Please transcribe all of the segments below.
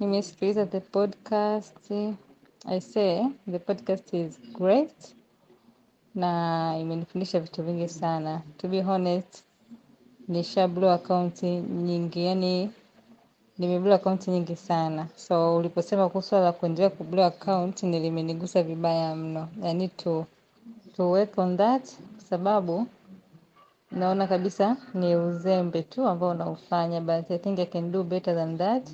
nimesikiliza the podcast. I say the podcast is great na imenifundisha vitu vingi sana. To be honest, nisha account nyingi, yani nimeblue account nyingi sana. So uliposema kuhusu swala la kuendelea kublue account nilimenigusa vibaya mno. yani to to work on that kwa sababu naona kabisa ni uzembe tu ambao unaufanya but I think I can do better than that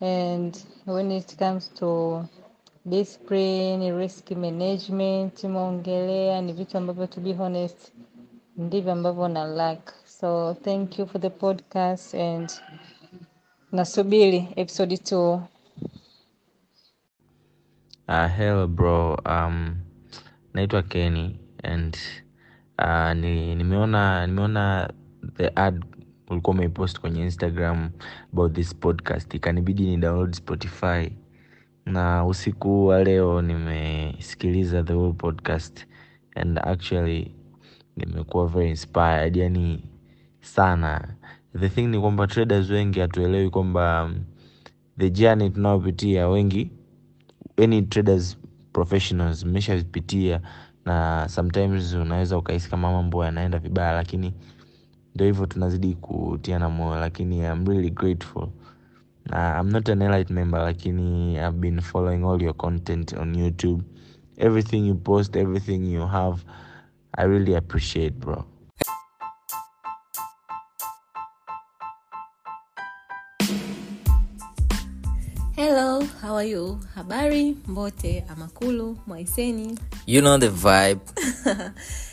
and when it comes to discipline risk management umeongelea ni vitu ambavyo to be honest ndivyo ambavyo na lack so thank you for the podcast and nasubiri episode 2 Uh, hello bro, um, naitwa Kenny and uh, ni, nimeona nimeona the ad ulikuwa umeipost kwenye Instagram about this podcast, ikanibidi ni download Spotify. Na usiku wa leo nimesikiliza the whole podcast. And actually nimekuwa very inspired, yani sana. The thing ni kwamba traders wengi hatuelewi kwamba um, the journey tunayopitia wengi any traders professionals mmeshapitia. Na sometimes unaweza ukahisi kama mambo yanaenda vibaya lakini ndio hivyo tunazidi kutiana moyo lakini I'm really grateful Uh, I'm not an elite member lakini I've been following all your content on YouTube everything you post everything you have I really appreciate bro Hello, how are you? Habari, Mbote, Amakulu, Mwaiseni. You know the vibe.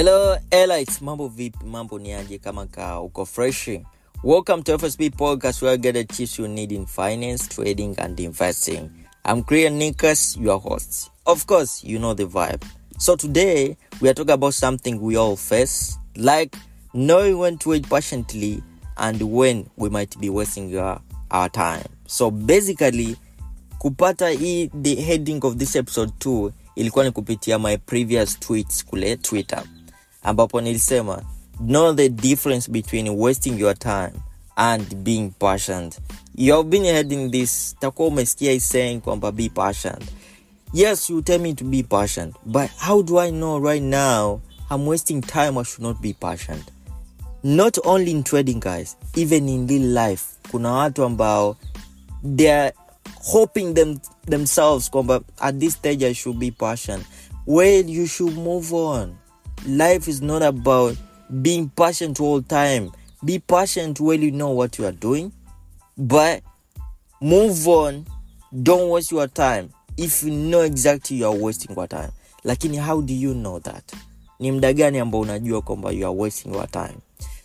Hello elites, mambo vipi? Mambo ni aje kama ka uko freshi Welcome to FSB podcast where get the tips you need in finance, trading and investing. I'm Korean Nikas, your host. Of course, you know the vibe. So today we are talking about something we all face, like knowing when to wait patiently and when we might be wasting our, our time. So basically kupata hii the heading of this episode 2 ilikuwa ni kupitia my previous tweets kule twitter ambapo nilisema know the difference between wasting your time and being patient. You have been heading this takuwa umesikia hii saying kwamba be patient. Yes you tell me to be patient but how do i know right now i'm wasting time i should not be patient? Not only in trading guys even in real life kuna watu ambao they're hoping them, themselves kwamba at this stage i should be patient. Well you should move on life is not about being patient all time. Be patient when you know what you are doing. But move on. Don't waste your time. If you know exactly you are wasting your time. Lakini how do you know that? Ni mda gani ambao unajua kwamba you are wasting your time?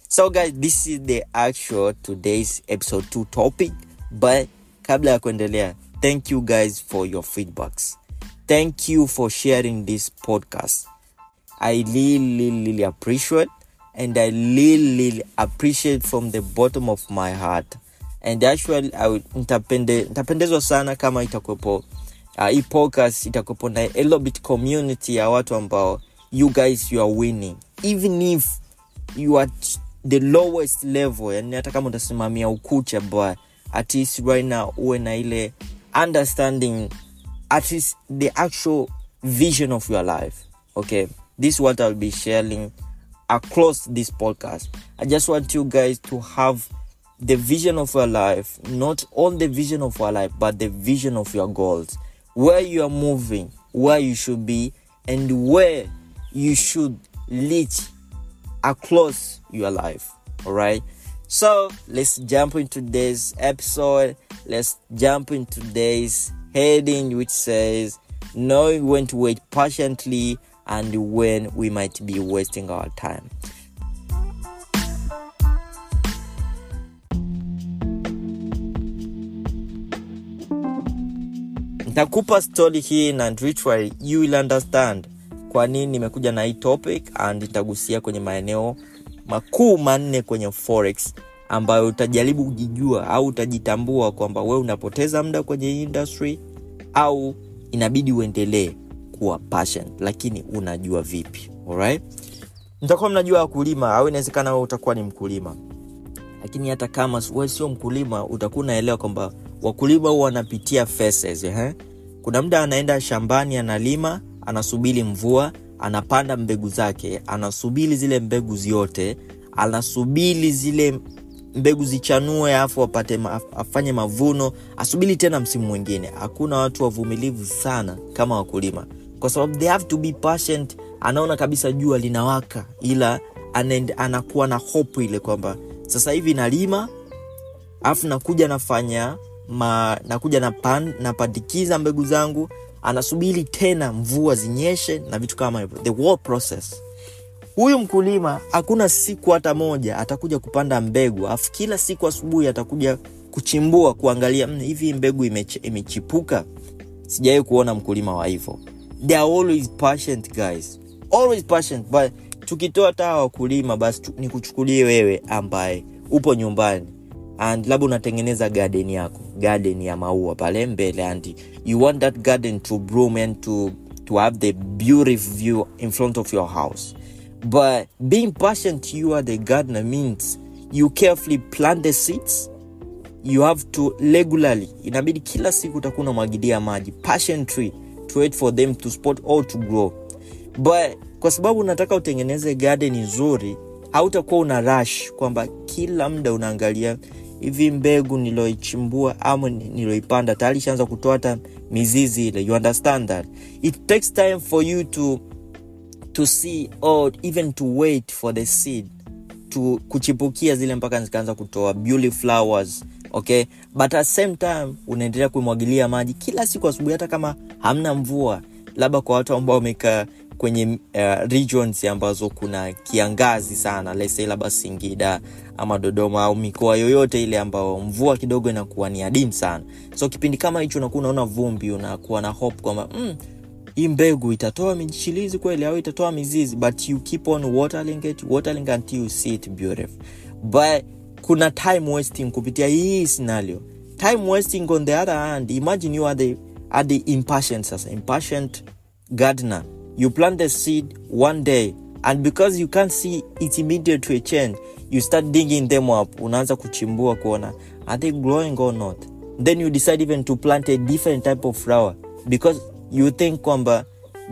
So guys this is the actual today's episode 2 topic. But kabla ya kuendelea thank you guys for your feedbacks. Thank you for sharing this podcast i really really, appreciate and i really really appreciate from the bottom of my heart. And actually I would- nitapende, nitapendezwa sana kama itakuwepo uh, hii podcast itakuwepo na a bit community ya watu ambao you guys you are winning. Even if you are the lowest level yani hata kama utasimamia ukucha but at least right now uwe na ile understanding at least the actual vision of your life okay this is what i'll be sharing across this podcast i just want you guys to have the vision of your life not all the vision of your life but the vision of your goals where you are moving where you should be and where you should reach across your life. All right. So let's jump into today's episode. Let's jump into today's heading, which says knowing when to wait patiently and when we might be wasting our time. nitakupa stori hii na literally you will understand kwa nini nimekuja na hii topic and nitagusia kwenye maeneo makuu manne kwenye forex ambayo utajaribu kujijua au utajitambua kwamba wewe unapoteza muda kwenye industry au inabidi uendelee kuwa passion lakini unajua vipi alright? Mtakuwa mnajua kulima, au inawezekana wewe utakuwa ni mkulima. Lakini hata kama wewe sio mkulima utakuwa unaelewa kwamba wakulima huwa wanapitia phases eh? kuna muda anaenda shambani analima anasubiri mvua anapanda mbegu zake anasubiri zile mbegu ziote anasubiri zile mbegu zichanue afu apate afanye mavuno asubiri tena msimu mwingine. Hakuna watu wavumilivu sana kama wakulima kwa sababu they have to be patient. Anaona kabisa jua linawaka ila anend, anakuwa na hope ile kwamba sasa hivi nalima alafu nakuja nafanya ma, nakuja napan, napandikiza mbegu zangu anasubiri tena mvua zinyeshe na vitu kama hivyo. The whole process. Huyu mkulima hakuna siku hata moja atakuja kupanda mbegu alafu kila siku asubuhi atakuja kuchimbua kuangalia "Mm, hivi mbegu imechipuka? Sijawai kuona mkulima wa hivyo they are always patient guys. Always patient but tukitoa taa wakulima basi nikuchukulie wewe ambaye upo nyumbani and labda unatengeneza garden yako garden ya maua pale mbele and you want that garden to bloom and to, to have the beautiful view in front of your house. But being patient you are the gardener means you carefully plant the seeds you have to regularly inabidi kila siku utakuwa unamwagilia maji passion tree to wait for them to spot or to grow. But kwa sababu unataka utengeneze garden nzuri hautakuwa una rush kwamba kila muda unaangalia hivi mbegu niloichimbua ama niloipanda tayari ishaanza kutoa hata mizizi ile. You understand that? It takes time for you to to see or even to wait for the seed to kuchipukia zile mpaka zikaanza kutoa beauty flowers okay? But at same time unaendelea kumwagilia maji kila siku asubuhi hata kama hamna mvua labda kwa watu ambao wamekaa kwenye uh, regions ambazo kuna kiangazi sana lese labda singida ama dodoma au mikoa yoyote ile ambayo mvua kidogo inakuwa ni adimu sana. So kipindi kama hicho unakuwa unaona vumbi unakuwa na hope kwamba mm, hii mbegu itatoa michilizi kweli au itatoa mizizi but you keep on watering it watering until you see it beautiful. But kuna time wasting kupitia hii scenario. Time wasting on the other hand imagine you are the, are the impatient sasa impatient gardener. You plant the seed one day and because you can't see it immediately change you start digging them up. Unaanza kuchimbua kuona are they growing or not? Then you decide even to plant a different type of flower because you think kwamba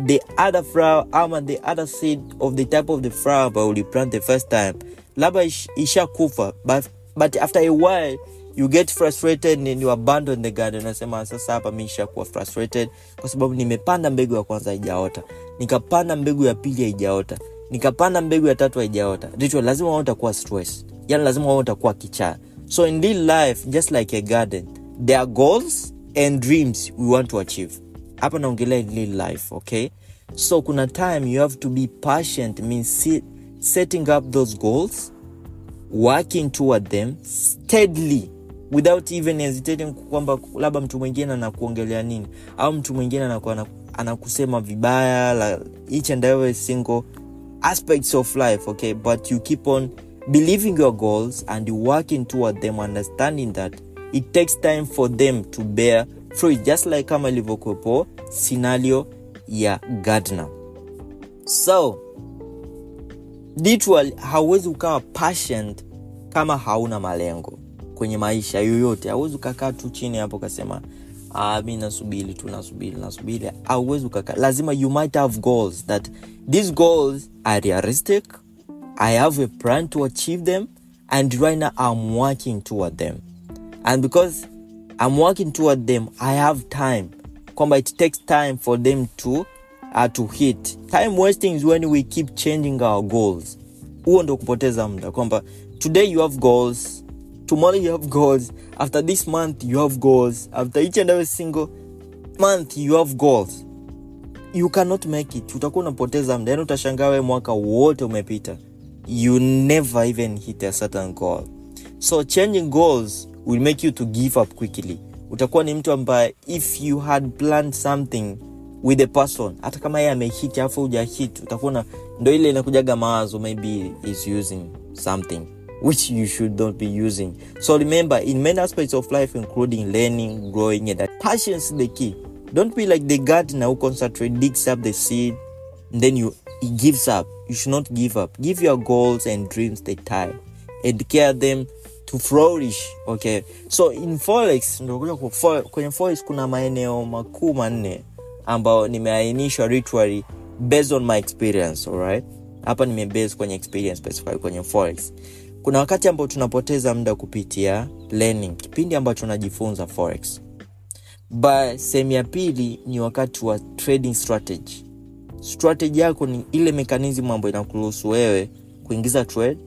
the other flower ama the other seed of the type of the flower ambayo uliplant plant the first time. Labda ishakufa but, but after a while you get frustrated and you abandon the garden. Nasema sasa hapa mi ishakuwa frustrated kwa sababu nimepanda mbegu ya kwanza haijaota. Nikapanda mbegu ya pili haijaota. Nikapanda mbegu ya tatu haijaota. Ndicho lazima wao utakuwa stress yani lazima wao utakuwa kichaa. So in real life just like a garden there are goals and dreams we want to achieve hapa naongelea real life okay? So kuna time you have to be patient means setting up those goals working toward them steadily without even hesitating kwamba labda mtu mwingine anakuongelea nini au mtu mwingine anakusema vibaya each and every single aspects of life okay? But you keep on believing your goals and working toward them understanding that it takes time for them to bear fruit just like kama ilivyokuwepo scenario ya gardner. So literally hauwezi ukawa patient kama hauna malengo kwenye maisha yoyote. Hauwezi ukakaa tu chini hapo ukasema ah, mi nasubiri tu nasubiri nasubiri. Hauwezi ukakaa. Lazima you might have goals that these goals are realistic. I have a plan to achieve them and right now i'm working toward them. And because i'm working toward them. I have time. Kwamba it takes time for them to uh, to hit. Time wasting is when we keep changing our goals. Huo ndo kupoteza muda. Kwamba today you have goals tomorrow you have goals after this month you have goals after each and every single month you have goals. You cannot make it. Utakuwa unapoteza muda. Yaani utashangaa we mwaka wote umepita. You never even hit a certain goal. So changing goals will make you to give up quickly. Utakuwa ni mtu ambaye if you had planned something with a person hata kama yeye amehit afu hujahit utakuwa ndo ile inakujaga mawazo maybe is using something which you should not be using. So remember in many aspects of life including learning growing and patience the key. Don't be like the gardener who concentrate digs up the seed and then you he gives up. You should not give up. Give your goals and dreams the time and care them to okay? So in forex fo- kwenye forex kuna maeneo makuu manne ambayo nimeainishwa ritually based on my experience alright? Hapa nimebase kwenye experience specify kwenye forex. Kuna wakati ambao tunapoteza muda kupitia learning kipindi ambacho unajifunza forex. But sehemu ya pili ni wakati wa trading strategy. Strategy yako ni ile mechanism ambayo inakuruhusu wewe kuingiza trade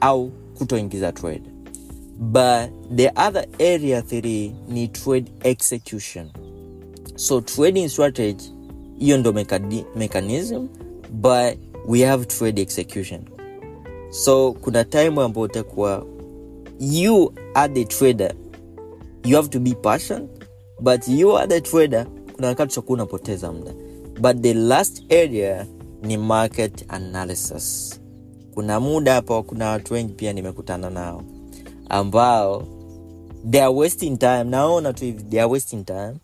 au kutoingiza trade but the other area three ni trade execution. So trading strategy hiyo ndo mechanism but we have trade execution. So kuna time ambayo utakuwa you are the trader. You have to be patient but you are the trader kuna wakati utakuwa unapoteza muda. But the last area ni market analysis. Kuna muda hapa, kuna watu wengi pia nimekutana nao ambao they are wasting time. Naona tu hivi they are wasting time.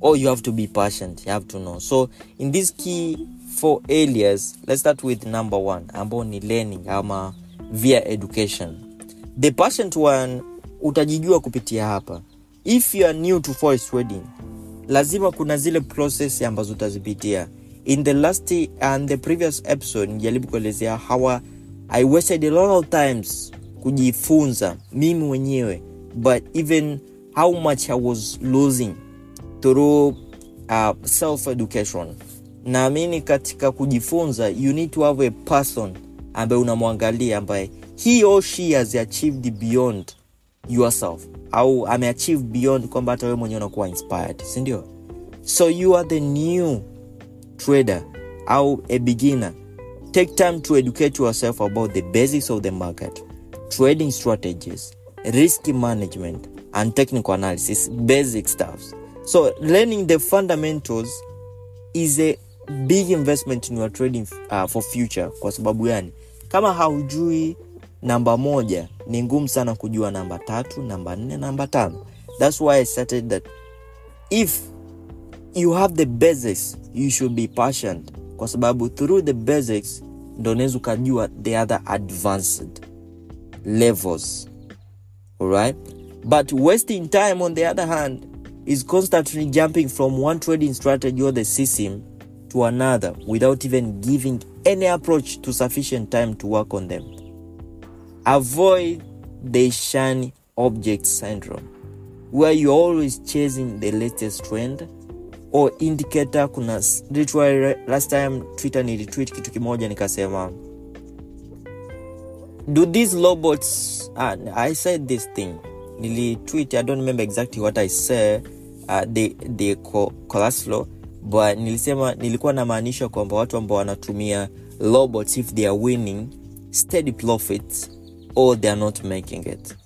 Or you have to be patient. You have to know. So in these key four areas let's start with number one ambao ni learning ama via education. The patient one utajijua kupitia hapa. If you are new to forest wedding lazima kuna zile process ambazo utazipitia. In the last and the previous episode nijaribu kuelezea how i wasted a lot of times kujifunza mimi mwenyewe but even how much i was losing through uh, self education naamini katika kujifunza you need to have a person ambaye unamwangalia ambaye he or she has achieved beyond yourself au ameachieve beyond kwamba hata wewe mwenyewe unakuwa inspired sindio so you are the new trader au a beginner. Take time to educate yourself about the basics of the market trading strategies risk management and technical analysis basic stuffs. So learning the fundamentals is a big investment in your trading uh, for future. Kwa sababu gani? Kama haujui namba moja ni ngumu sana kujua namba tatu namba nne namba tano. Thats why i started that if you have the basics you should be patient. Kwa sababu through the basics ndo unaweza ukajua the other advanced levels. Alright? But wasting time on the other hand is constantly jumping from one trading strategy or the system to another without even giving any approach to sufficient time to work on them. Avoid the shiny object syndrome where you're always chasing the latest trend or indicator. Kuna literally last time twitter nilitweet kitu kimoja nikasema do these robots ah, i said this thing nilitweet i don't remember exactly what i said uh, the, the co- cholesterol but nilisema nilikuwa namaanisha kwamba watu ambao wanatumia robots if they are winning steady profits or they are not making it.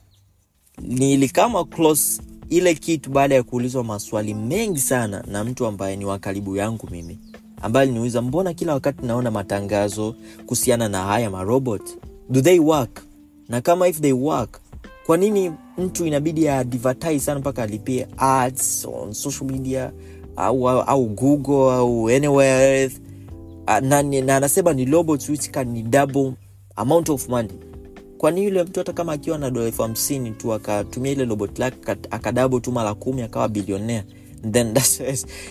Nilikama close ile kitu baada ya kuulizwa maswali mengi sana na mtu ambaye ni wa karibu yangu mimi ambaye aliniuliza mbona kila wakati naona matangazo kuhusiana na haya marobot do they work? Na kama if they work kwa nini mtu inabidi advertise sana mpaka alipie ads on social media au, au, au google au anywhere else? Ah, na, na anasema ni robots which can double amount of money. Kwani yule mtu hata kama akiwa na dola elfu hamsini tu akatumia ile robot lake akadabo tu mara kumi akawa bilionea then that's,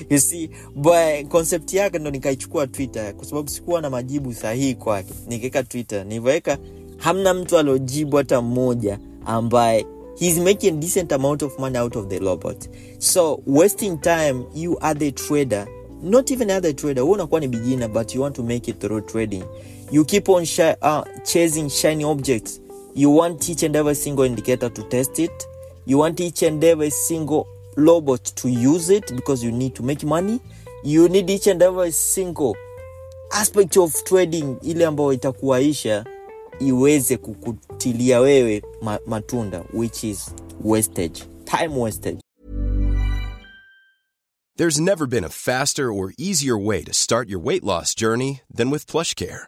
you see but concept yake ndo nikaichukua twitter kwa sababu sikuwa na majibu sahihi kwake. Nikaweka twitter nilivyoweka hamna mtu aliojibu hata mmoja ambaye he's making decent amount of money out of the robot. So wasting time you are the trader not even other trader wewe unakuwa ni beginner but you want to make it through trading. You keep on shi- uh, chasing shiny objects. You want each and every single indicator to test it. You want each and every single robot to use it because you need to make money you need each and every single aspect of trading ile ambayo itakuwaisha iweze kukutilia wewe matunda which is wastage time wastage There's never been a faster or easier way to start your weight loss journey than with PlushCare.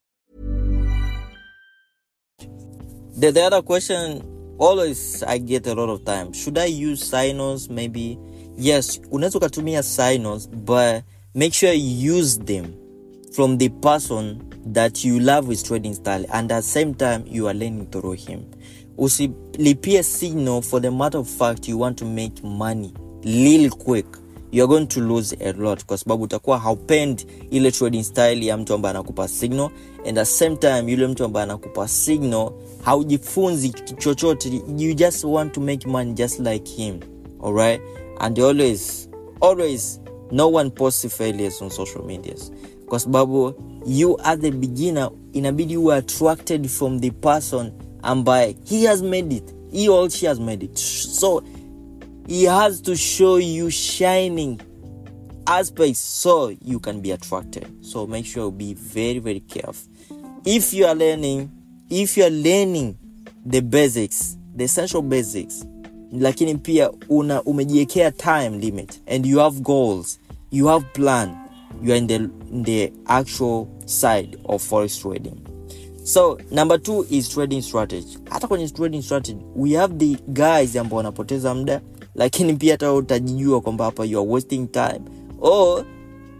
The, the other question always i get a lot of time. Should i use sinos maybe. Yes unaweza ukatumia sinos but make sure you use them from the person that you love with trading style and at same time you are learning through him. Usilipie signal for the matter of fact you want to make money lil quick. Youare going to lose a lot kwa sababu utakuwa haupendi ile trading style ya mtu ambaye anakupa signal and at same time yule mtu ambaye anakupa signal haujifunzi kitu chochote. You just want to make money just like him alright and always always no one posts failures on social medias kwa sababu you are the beginner inabidi you are attracted from the person ambaye he has made it. He or she has made it. So he has to show you shining aspects so you can be attracted. So make sure you be very very careful. If you are learning if you are learning the basics the essential basics lakini pia una umejiwekea time limit and you have goals you have plan you are in the, in the actual side of forex trading. So number two is trading strategy. Hata kwenye trading strategy we have the guys ambao wanapoteza muda lakini pia hata utajijua kwamba hapa you are wasting time. Or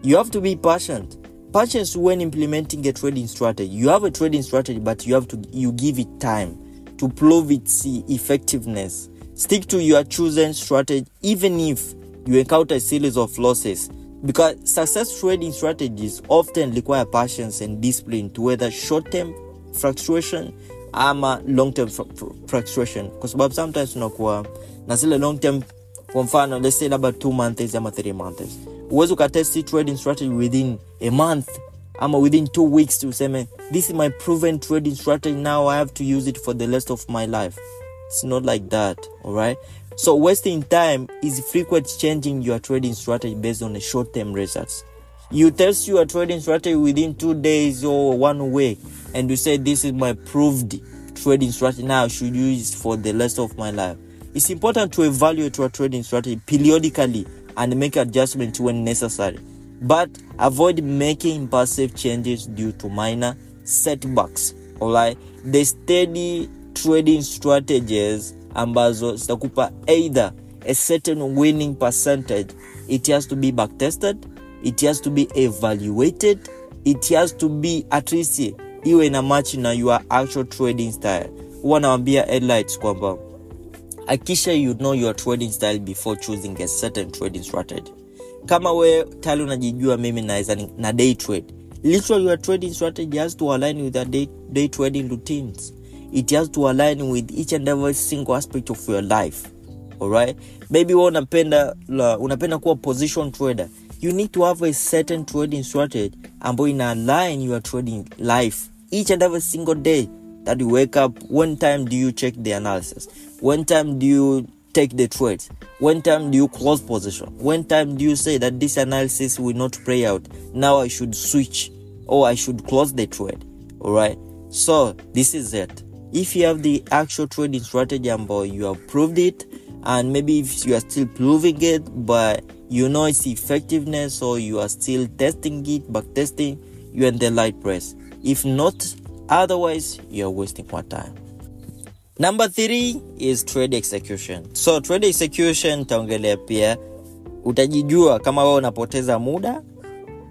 you have to be patient patience when implementing a trading strategy. You have a trading strategy but you have to you give it time to prove its effectiveness. Stick to your chosen strategy even if you encounter a series of losses. Because success trading strategies often require patience and discipline to weather short-term fluctuation ama long-term fluctuation. Kwa sababu sometimes unakuwa na zile long-term kwa mfano let's say labda 2 months ama 3 months uwezi ukatest trading strategy within a month ama within two weeks useme this is my proven trading strategy now i have to use it for the rest of my life. It's not like that all right? So wasting time is frequent changing your trading strategy based on a short-term results. You test your trading strategy within two days or one week and you say this is my proved trading strategy now i should use it for the rest of my life. It's important to evaluate your trading strategy periodically and make adjustments when necessary but avoid making impulsive changes due to minor setbacks. Alright the steady trading strategies ambazo zitakupa either a certain winning percentage it has to be backtested, it has to be evaluated it has to be at least iwe na match na your actual trading style. Huwa nawambia headlights kwamba akisha you know your trading style before choosing a certain trading strategy. Kama wewe tayari unajijua mimi naweza na day trade. Literally your trading strategy has to align with your day, day trading routines. It has to align with each and every single aspect of your life. Alright? Maybe wewe unapenda unapenda kuwa position trader. You need to have a certain trading strategy ambayo ina align your trading life each and every single day that you wake up. When time do you check the analysis when time do you take the trades when time do you close position? When time do you say that this analysis will not play out? Now i should switch or i should close the trade all right so this is it. If you have the actual trading strategy ambayo you have proved it and maybe if you are still proving it but you know its effectiveness or you are still testing it back testing you're in the right place. If not otherwise you're wasting your time number three is trade execution. So trade execution taongelea pia. Utajijua kama wewe unapoteza muda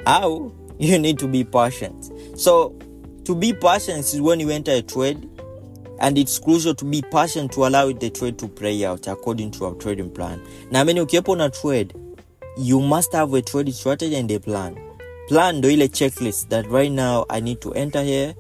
au you need to be patient. So to be patient is when you enter a trade and it's crucial to be patient to allow the trade to play out according to our trading plan. Naamini ukiwepo na trade you must have a trade strategy and a plan. Plan ndo ile checklist that right now i need to enter here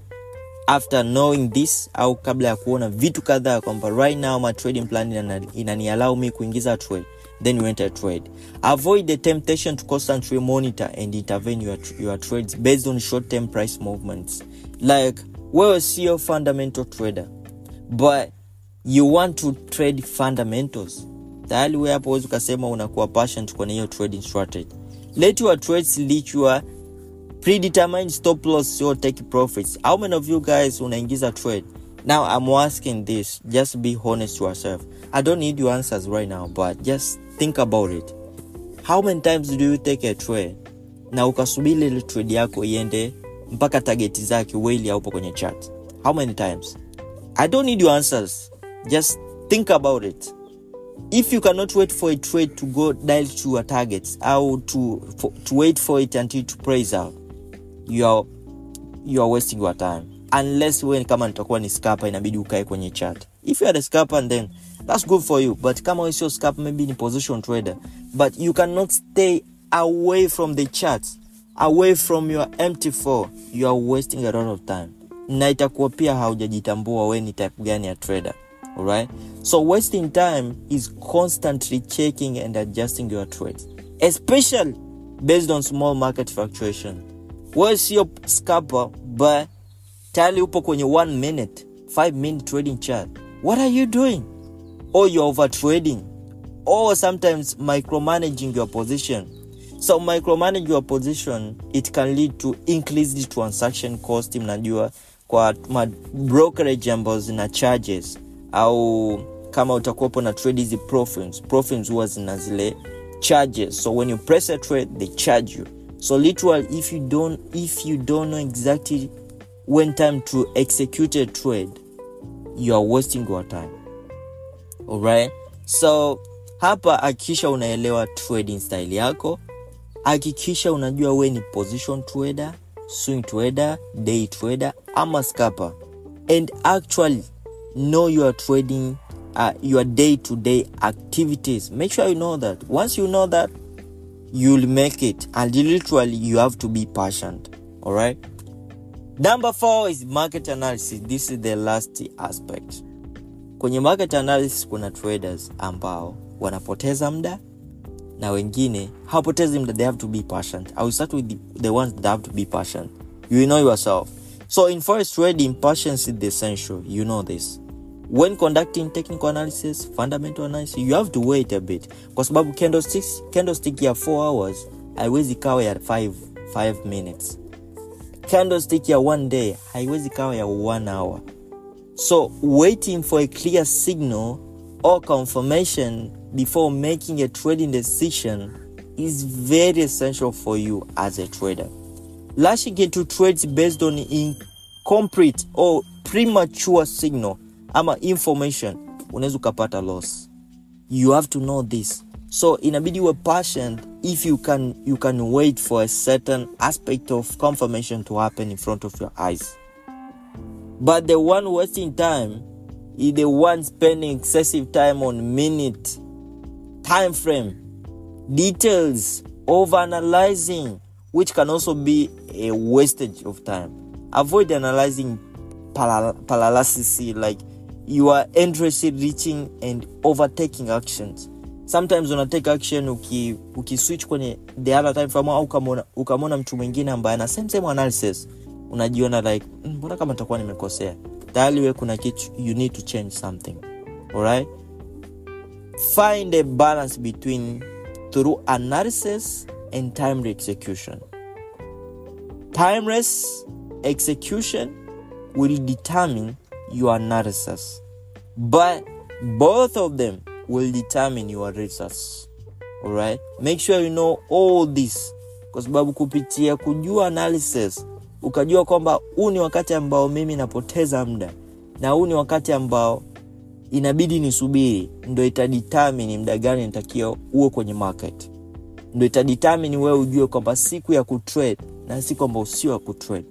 after knowing this au kabla ya kuona vitu kadhaa kwamba right now my trading plan inani- inaniallow me kuingiza trade then you enter trade. Avoid the temptation to constantly monitor and intervene your, your trades based on short term price movements. Like wewe sio fundamental trader but you want to trade fundamentals. Tayari we hapo wezi ukasema unakuwa patient kwenye hiyo trading strategy. Let your trades lead your predetermined stop loss or take profits. How many of you guys unaingiza trade? Now i'm asking this just be honest to yourself. I don't need your answers right now but just think about it. How many times do you take a trade na ukasubiri ile trade yako iende mpaka target zake weli haupo kwenye chart? How many times? I don't need your answers. Just think about it. If you cannot wait for a trade to go dial to your targets au to, to wait for it until it plays out you are, you are wasting your time. Unless we kama nitakuwa ni scalper inabidi ukae kwenye chart if you are a scalper then that's good for you. But kama wewe sio scalper maybe ni position trader. But you cannot stay away from the charts away from your mt4 you are wasting a lot of time. Na itakuwa pia haujajitambua wewe ni type gani ya trader. Alright? So wasting time is constantly checking and adjusting your trades. Especially based on small market fluctuation wewe sio scalper but tayari upo kwenye one minute five minute trading chart. What are you doing? Or you're over trading or sometimes micromanaging your position. So micromanage your position it can lead to increased transaction cost mnajua kwa brokerage ambazo zina charges au kama utakuwapo na trade hizi profins profins huwa zina zile charges. So when you press a trade they charge you so literally if you don't if you don't know exactly when time to execute a trade you are wasting your time. Alright? So hapa hakikisha unaelewa trading style yako. Hakikisha unajua we ni position trader swing trader day trader ama scalper. And actually know your trading uh, your day to day activities. Make sure you know that. Once you know that you'll make it. And literally you have to be patient. All right? Number four is market analysis. This is the last aspect. Kwenye market analysis kuna traders ambao wanapoteza muda na wengine hawapotezi muda. They have to be patient. I will start with the, the ones that have to be patient. You know yourself. So in forex trading patience is essential. You know this when conducting technical analysis fundamental analysis you have to wait a bit. Kwa sababu candlestick, candlestick ya 4 hours haiwezi kawa ya 5, 5 minutes. Candlestick ya one day i haiwezi kawa ya one hour. So waiting for a clear signal or confirmation before making a trading decision is very essential for you as a trader. Lashing into trades based on incomplete or premature signal ama information unaweza ukapata loss. You have to know this. So inabidi uwe patient if you can you can wait for a certain aspect of confirmation to happen in front of your eyes. But the one wasting time is the one spending excessive time on minute time frame details over analyzing which can also be a wastage of time. Avoid analyzing paral- paralysis like you are interested reaching and overtaking actions. Sometimes unatake action uki, uki kwenye the other time from au ukamwona mtu mwingine ambaye ana same same analysis. Unajiona like "Mm, mbona kama takuwa nimekosea? Tayari we kuna kitu you need to change something. Alright? Find a balance between through analysis and timely execution. Timeless execution will determine your analysis but both of them will determine your results. Alright? Make sure you know all this. Kwa sababu kupitia kujua analysis ukajua kwamba huu ni wakati ambao mimi napoteza muda. Na huu ni wakati ambao inabidi nisubiri ndo itadetermine muda gani nitakiwa uwe kwenye market. Ndo itadetermine wewe ujue kwamba siku ya kutrade na siku ambao sio ya kutrade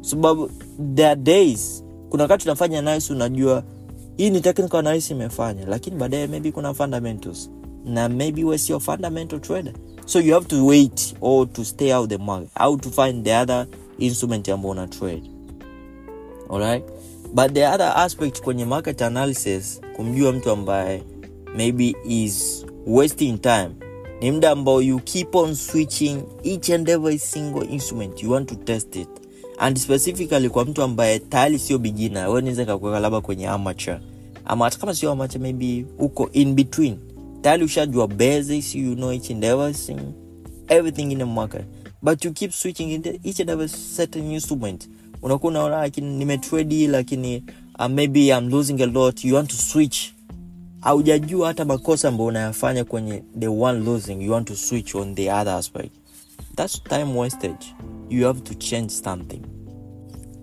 sababu there are days kuna wakati unafanya analysis unajua hii ni technical analysis imefanya lakini baadaye maybe kuna fundamentals. Na maybe we sio fundamental trader. So you have to wait or to stay out the market how to find the other instrument ambao una trade. Alright? But the other aspect kwenye market analysis kumjua mtu ambaye maybe is wasting time ni muda ambao you keep on switching each and every single instrument. You want to test it and specifically kwa mtu ambaye tayari sio beginner wewe naweza kakuweka labda kwenye amateur. Ama hata kama sio amateur maybe uko in between. Tayari ushajua basics you know each and everything everything in a market. But you keep switching in each and every certain instrument. Unakuwa unaona lakini nimetrade lakini uh, maybe I'm losing a lot. You want to switch. Haujajua hata makosa ambayo unayafanya kwenye the one losing you want to switch on the other aspect that's time wastage you have to change something.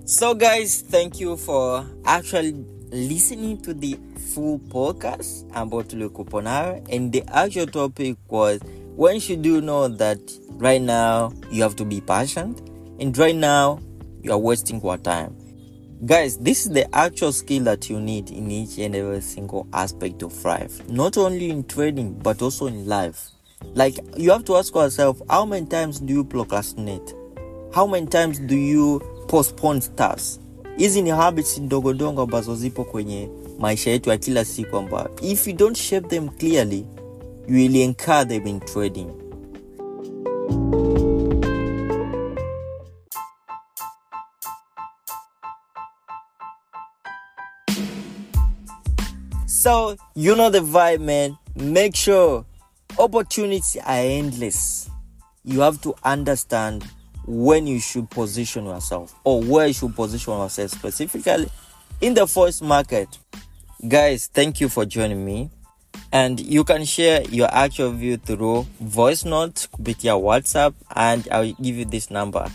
So guys thank you for actually listening to the full podcast. About tulikupo nayo and the actual topic was when should you know that right now you have to be patient and right now you are wasting your time? Guys this is the actual skill that you need in each and every single aspect of life. Not only in trading but also in life like you have to ask yourself how many times do you procrastinate? How many times do you postpone tasks? Hizi ni habits ndogondogo ambazo zipo kwenye maisha yetu ya kila siku if you don't shape them clearly you will incur them in trading. So, you know the vibe, man. Make sure opportunities are endless. You have to understand when you should position yourself or where you should position yourself specifically in the first market. Guys, thank you for joining me. And you can share your actual view through voice note kupitia WhatsApp and I'll give you this number.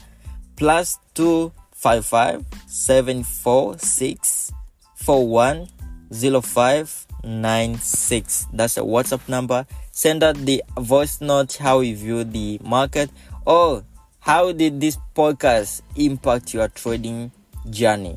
Plus two five five seven four six four one zero five nine six. That's a WhatsApp number. Send out the voice note how you view the market or how did this podcast impact your trading journey.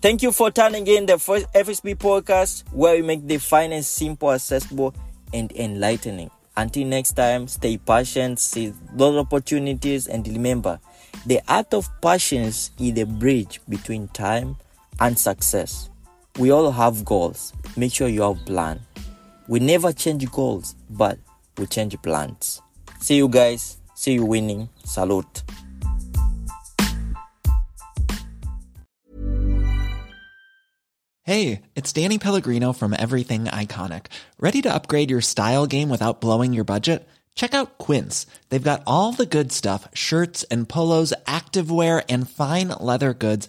Thank you for turning in the first FSB podcast where we make the finance simple, accessible, and enlightening. Until next time, stay patient, seize those opportunities, and remember the art of patience is the bridge between time and success. We all have goals. Make sure you have plan. We never change goals, but we change plans. See you guys. See you winning. Salute. Hey, it's Danny Pellegrino from Everything Iconic. Ready to upgrade your style game without blowing your budget? Check out Quince. They've got all the good stuff shirts and polos, activewear, and fine leather goods,